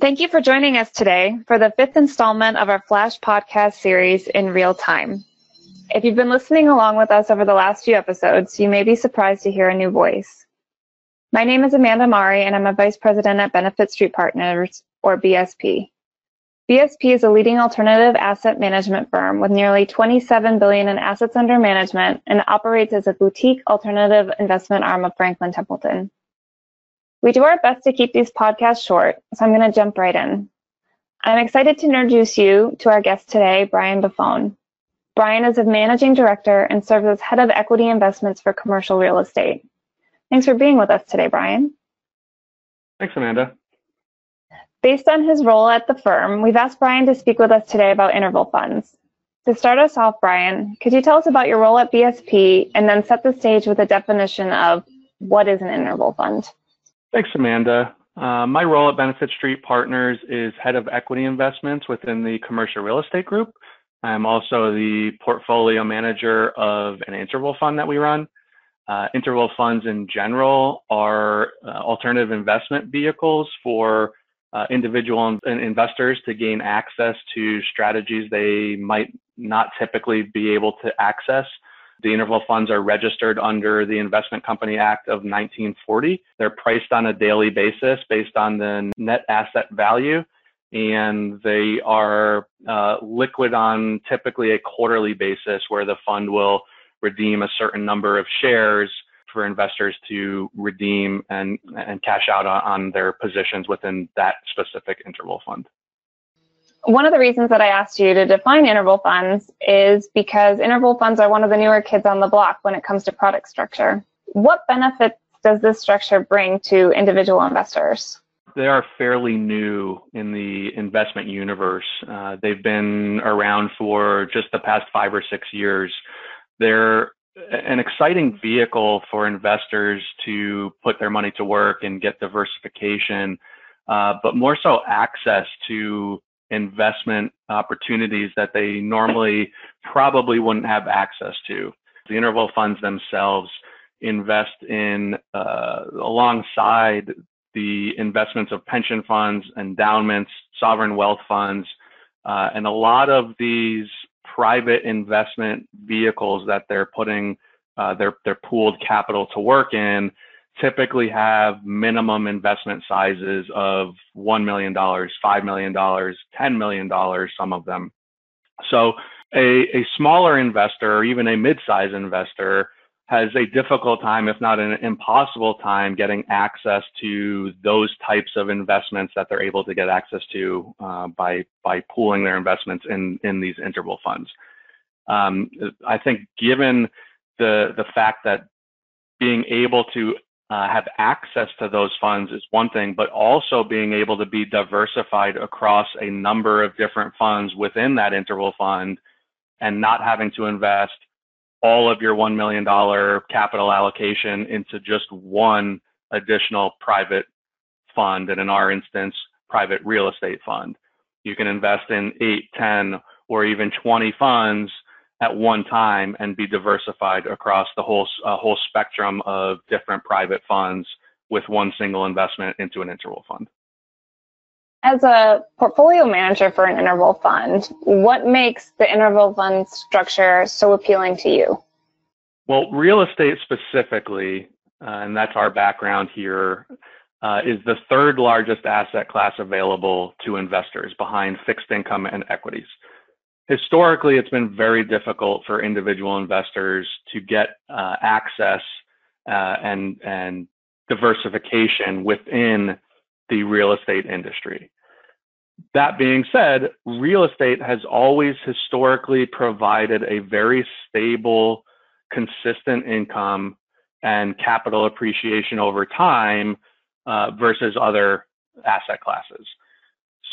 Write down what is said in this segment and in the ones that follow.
Thank you for joining us today for the fifth installment of our Flash podcast series in real time. If you've been listening along with us over the last few episodes, you may be surprised to hear a new voice. My name is Amanda Mari, and I'm a Vice President at Benefit Street Partners, or BSP. BSP is a leading alternative asset management firm with nearly 27 billion in assets under management and operates as a boutique alternative investment arm of Franklin Templeton. We do our best to keep these podcasts short, so I'm going to jump right in. I'm excited to introduce you to our guest today, Brian Buffone. Brian is a managing director and serves as head of equity investments for commercial real estate. Thanks for being with us today, Brian. Thanks, Amanda. Based on his role at the firm, we've asked Brian to speak with us today about interval funds. To start us off, Brian, could you tell us about your role at BSP and then set the stage with a definition of what is an interval fund? Thanks, Amanda. Uh, my role at Benefit Street Partners is head of equity investments within the commercial real estate group. I'm also the portfolio manager of an interval fund that we run. Uh, interval funds in general are uh, alternative investment vehicles for uh, individual investors to gain access to strategies they might not typically be able to access. The interval funds are registered under the Investment Company Act of 1940. They're priced on a daily basis based on the net asset value, and they are uh, liquid on typically a quarterly basis where the fund will redeem a certain number of shares for investors to redeem and, and cash out on, on their positions within that specific interval fund. One of the reasons that I asked you to define interval funds is because interval funds are one of the newer kids on the block when it comes to product structure. What benefits does this structure bring to individual investors? They are fairly new in the investment universe. Uh, they've been around for just the past five or six years. They're an exciting vehicle for investors to put their money to work and get diversification, uh, but more so access to investment opportunities that they normally probably wouldn't have access to. The interval funds themselves invest in uh, alongside the investments of pension funds, endowments, sovereign wealth funds, uh, and a lot of these private investment vehicles that they're putting uh, their their pooled capital to work in typically have minimum investment sizes of $1 million, $5 million, $10 million, some of them. So a, a smaller investor or even a mid-size investor has a difficult time, if not an impossible time, getting access to those types of investments that they're able to get access to uh, by by pooling their investments in in these interval funds. Um, I think given the the fact that being able to uh, have access to those funds is one thing, but also being able to be diversified across a number of different funds within that interval fund and not having to invest all of your $1 million capital allocation into just one additional private fund, and in our instance, private real estate fund. You can invest in eight, 10, or even 20 funds at one time and be diversified across the whole uh, whole spectrum of different private funds with one single investment into an interval fund. As a portfolio manager for an interval fund, what makes the interval fund structure so appealing to you? Well, real estate specifically, uh, and that's our background here, uh, is the third largest asset class available to investors behind fixed income and equities historically, it's been very difficult for individual investors to get uh, access uh, and and diversification within the real estate industry. That being said, real estate has always historically provided a very stable, consistent income and capital appreciation over time uh, versus other asset classes.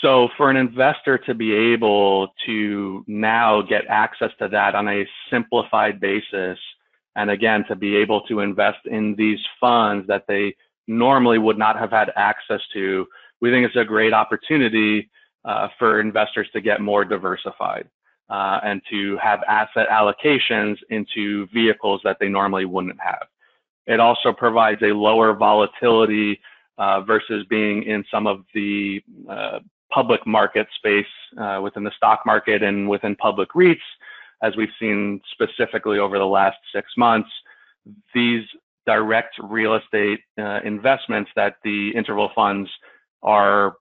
So for an investor to be able to now get access to that on a simplified basis, and again, to be able to invest in these funds that they normally would not have had access to, we think it's a great opportunity uh, for investors to get more diversified uh, and to have asset allocations into vehicles that they normally wouldn't have. It also provides a lower volatility uh, versus being in some of the uh, public market space uh, within the stock market and within public REITs, as we've seen specifically over the last six months. These direct real estate uh, investments that the interval funds are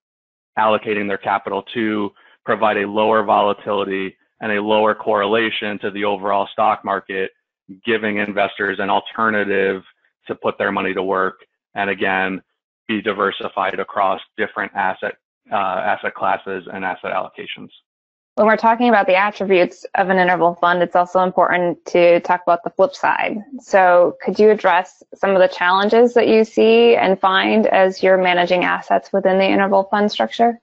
allocating their capital to provide a lower volatility and a lower correlation to the overall stock market, giving investors an alternative to put their money to work. And again, be diversified across different asset uh, asset classes and asset allocations. When we're talking about the attributes of an interval fund, it's also important to talk about the flip side. So, could you address some of the challenges that you see and find as you're managing assets within the interval fund structure?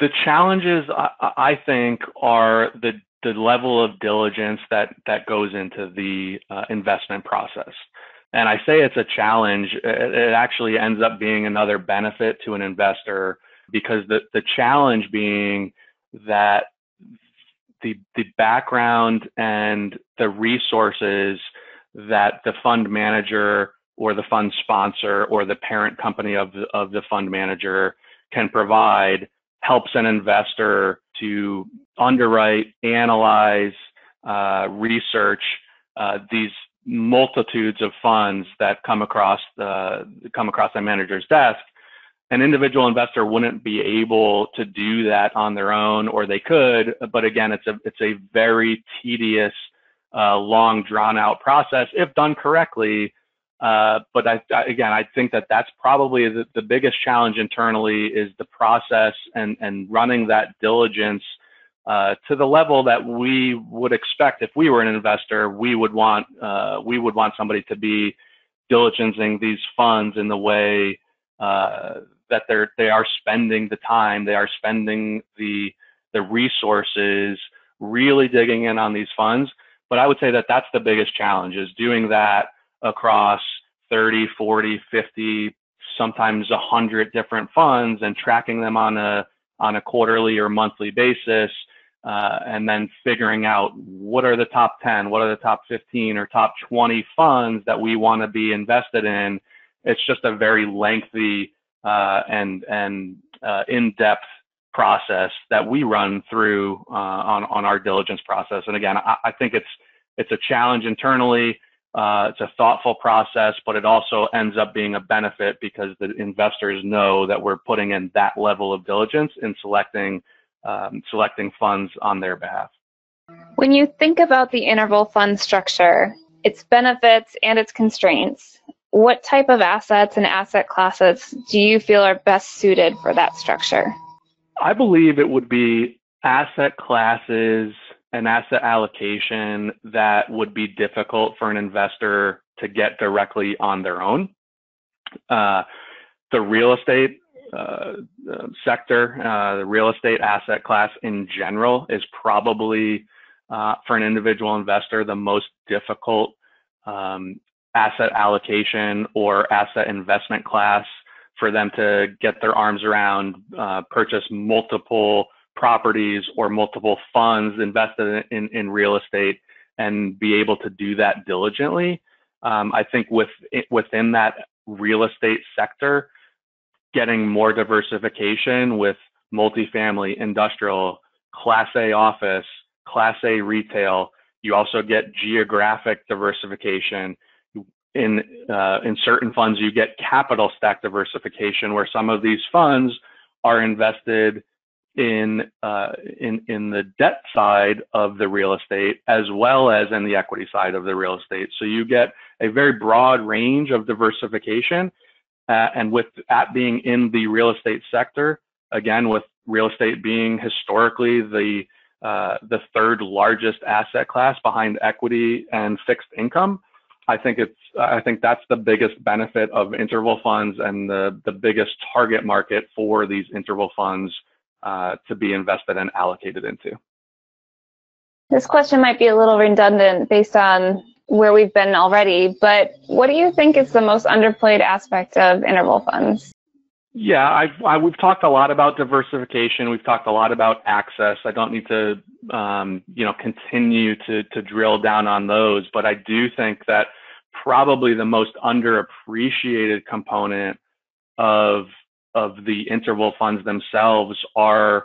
The challenges, I think, are the the level of diligence that that goes into the uh, investment process. And I say it's a challenge. It actually ends up being another benefit to an investor because the, the challenge being that the, the background and the resources that the fund manager or the fund sponsor or the parent company of the, of the fund manager can provide helps an investor to underwrite, analyze, uh, research uh, these multitudes of funds that come across the come across a manager's desk an individual investor wouldn't be able to do that on their own or they could but again it's a it's a very tedious uh, long drawn out process if done correctly. Uh, but I, I, again i think that that's probably the, the biggest challenge internally is the process and and running that diligence uh, to the level that we would expect if we were an investor, we would want uh, we would want somebody to be diligencing these funds in the way uh, that they're they are spending the time, they are spending the the resources, really digging in on these funds. But I would say that that's the biggest challenge is doing that across 30, 40, 50, sometimes 100 different funds and tracking them on a on a quarterly or monthly basis uh, and then figuring out what are the top 10, what are the top 15 or top 20 funds that we want to be invested in. It's just a very lengthy and and uh, in-depth process that we run through uh, on on our diligence process. And again, I, I think it's it's a challenge internally. Uh, it's a thoughtful process, but it also ends up being a benefit because the investors know that we're putting in that level of diligence in selecting um, selecting funds on their behalf. When you think about the interval fund structure, its benefits and its constraints, what type of assets and asset classes do you feel are best suited for that structure? I believe it would be asset classes and asset allocation that would be difficult for an investor to get directly on their own. Uh, the real estate uh, sector, uh, the real estate asset class in general is probably uh, for an individual investor the most difficult um, asset allocation or asset investment class for them to get their arms around, uh, purchase multiple properties or multiple funds invested in, in, real estate and be able to do that diligently. Um, I think with, within that real estate sector, getting more diversification with multifamily, industrial, class A office, class A retail. You also get geographic diversification. In, uh, in certain funds, you get capital stack diversification where some of these funds are invested in, uh, in, in the debt side of the real estate as well as in the equity side of the real estate. So you get a very broad range of diversification uh, and with that being in the real estate sector, again, with real estate being historically the uh, the third largest asset class behind equity and fixed income, I think it's I think that's the biggest benefit of interval funds and the the biggest target market for these interval funds uh, to be invested and allocated into. This question might be a little redundant based on where we've been already, but what do you think is the most underplayed aspect of interval funds? Yeah, I've, I, we've talked a lot about diversification. We've talked a lot about access. I don't need to, um, you know, continue to, to drill down on those, but I do think that probably the most underappreciated component of of the interval funds themselves are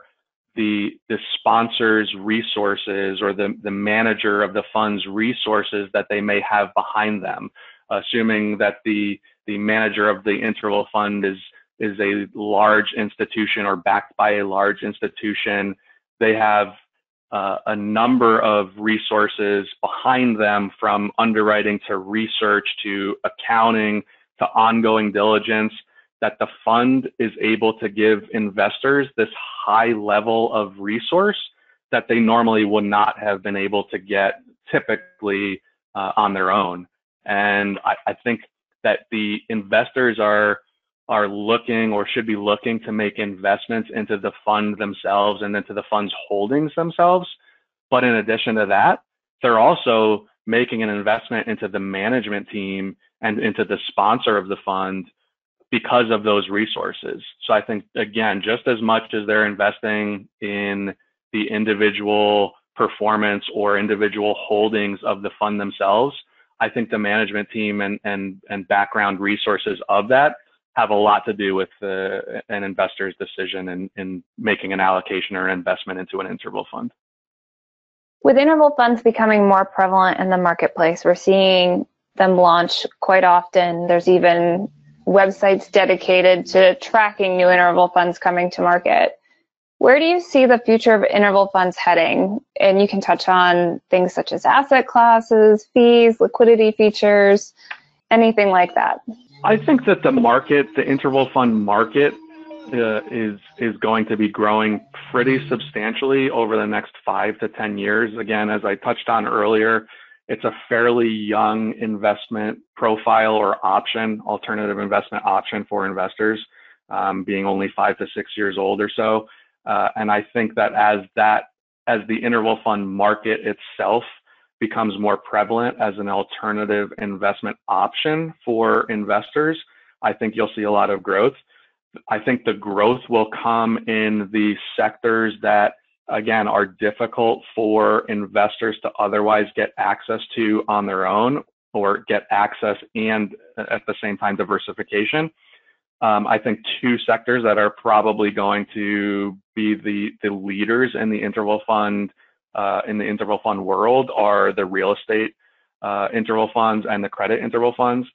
the the sponsor's resources or the the manager of the fund's resources that they may have behind them, assuming that the the manager of the interval fund is is a large institution or backed by a large institution. They have uh, a number of resources behind them from underwriting to research to accounting to ongoing diligence that the fund is able to give investors this high level of resource that they normally would not have been able to get typically uh, on their own. And I, I think that the investors are are looking or should be looking to make investments into the fund themselves and into the fund's holdings themselves. But in addition to that, they're also making an investment into the management team and into the sponsor of the fund because of those resources. So I think, again, just as much as they're investing in the individual performance or individual holdings of the fund themselves, I think the management team and, and, and background resources of that have a lot to do with uh, an investor's decision in, in making an allocation or an investment into an interval fund. With interval funds becoming more prevalent in the marketplace, we're seeing them launch quite often. There's even websites dedicated to tracking new interval funds coming to market. Where do you see the future of interval funds heading? And you can touch on things such as asset classes, fees, liquidity features, anything like that. I think that the market, the interval fund market, uh, is is going to be growing pretty substantially over the next five to ten years. Again, as I touched on earlier, it's a fairly young investment profile or option, alternative investment option for investors, um, being only five to six years old or so. Uh, and I think that as that as the interval fund market itself becomes more prevalent as an alternative investment option for investors, I think you'll see a lot of growth. I think the growth will come in the sectors that again, are difficult for investors to otherwise get access to on their own or get access and at the same time diversification. Um, I think two sectors that are probably going to be the, the leaders in the interval fund uh, in the interval fund world are the real estate uh, interval funds and the credit interval funds.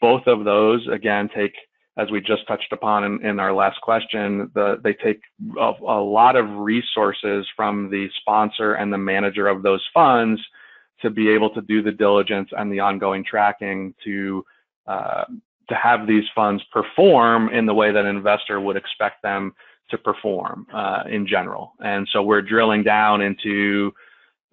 Both of those again take as we just touched upon in, in our last question, the, they take a, a, lot of resources from the sponsor and the manager of those funds to be able to do the diligence and the ongoing tracking to uh, to have these funds perform in the way that an investor would expect them to perform uh, in general. And so we're drilling down into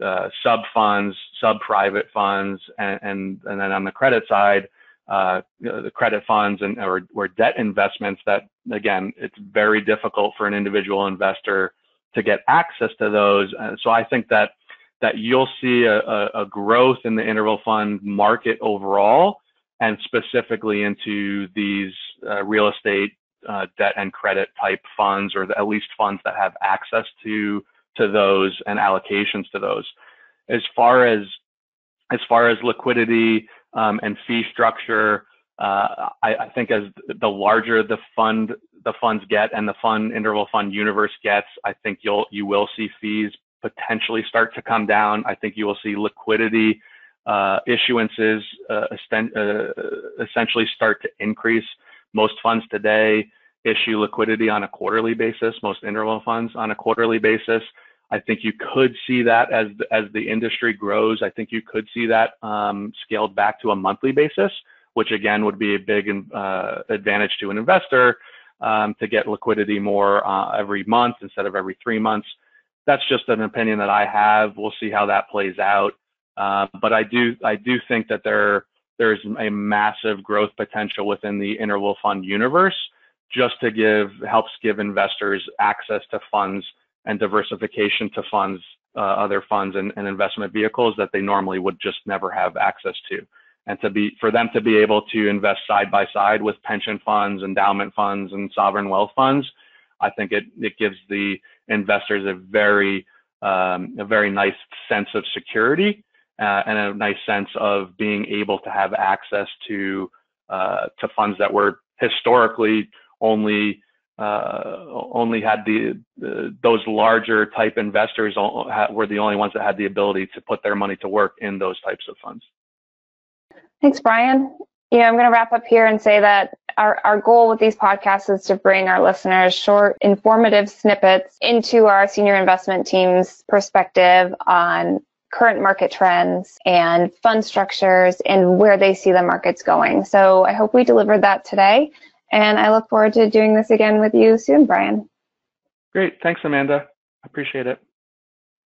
uh, sub funds, sub private funds, and, and, and then on the credit side, uh, the credit funds and or, or debt investments that again it's very difficult for an individual investor to get access to those and so i think that that you'll see a, a, growth in the interval fund market overall and specifically into these uh, real estate uh, debt and credit type funds or at least funds that have access to to those and allocations to those as far as as far as liquidity um, and fee structure. Uh, I, I, think as the larger the fund the funds get and the fund interval fund universe gets, I think you'll you will see fees potentially start to come down. I think you will see liquidity uh, issuances uh, uh, essentially start to increase. Most funds today issue liquidity on a quarterly basis. Most interval funds on a quarterly basis. I think you could see that as as the industry grows. I think you could see that um, scaled back to a monthly basis, which again would be a big uh, advantage to an investor um, to get liquidity more uh, every month instead of every three months. That's just an opinion that I have. We'll see how that plays out. Uh, but I do I do think that there there's a massive growth potential within the interval fund universe just to give helps give investors access to funds and diversification to funds, uh, other funds and, and, investment vehicles that they normally would just never have access to. And to be for them to be able to invest side by side with pension funds, endowment funds, and sovereign wealth funds, I think it it gives the investors a very um, a very nice sense of security uh, and a nice sense of being able to have access to uh, to funds that were historically only uh, only had the, those larger type investors were the only ones that had the ability to put their money to work in those types of funds. Thanks, Brian. Yeah, I'm going to wrap up here and say that our, our goal with these podcasts is to bring our listeners short, informative snippets into our senior investment team's perspective on current market trends and fund structures and where they see the markets going. So I hope we delivered that today. And I look forward to doing this again with you soon, Brian. Great. Thanks, Amanda. I appreciate it.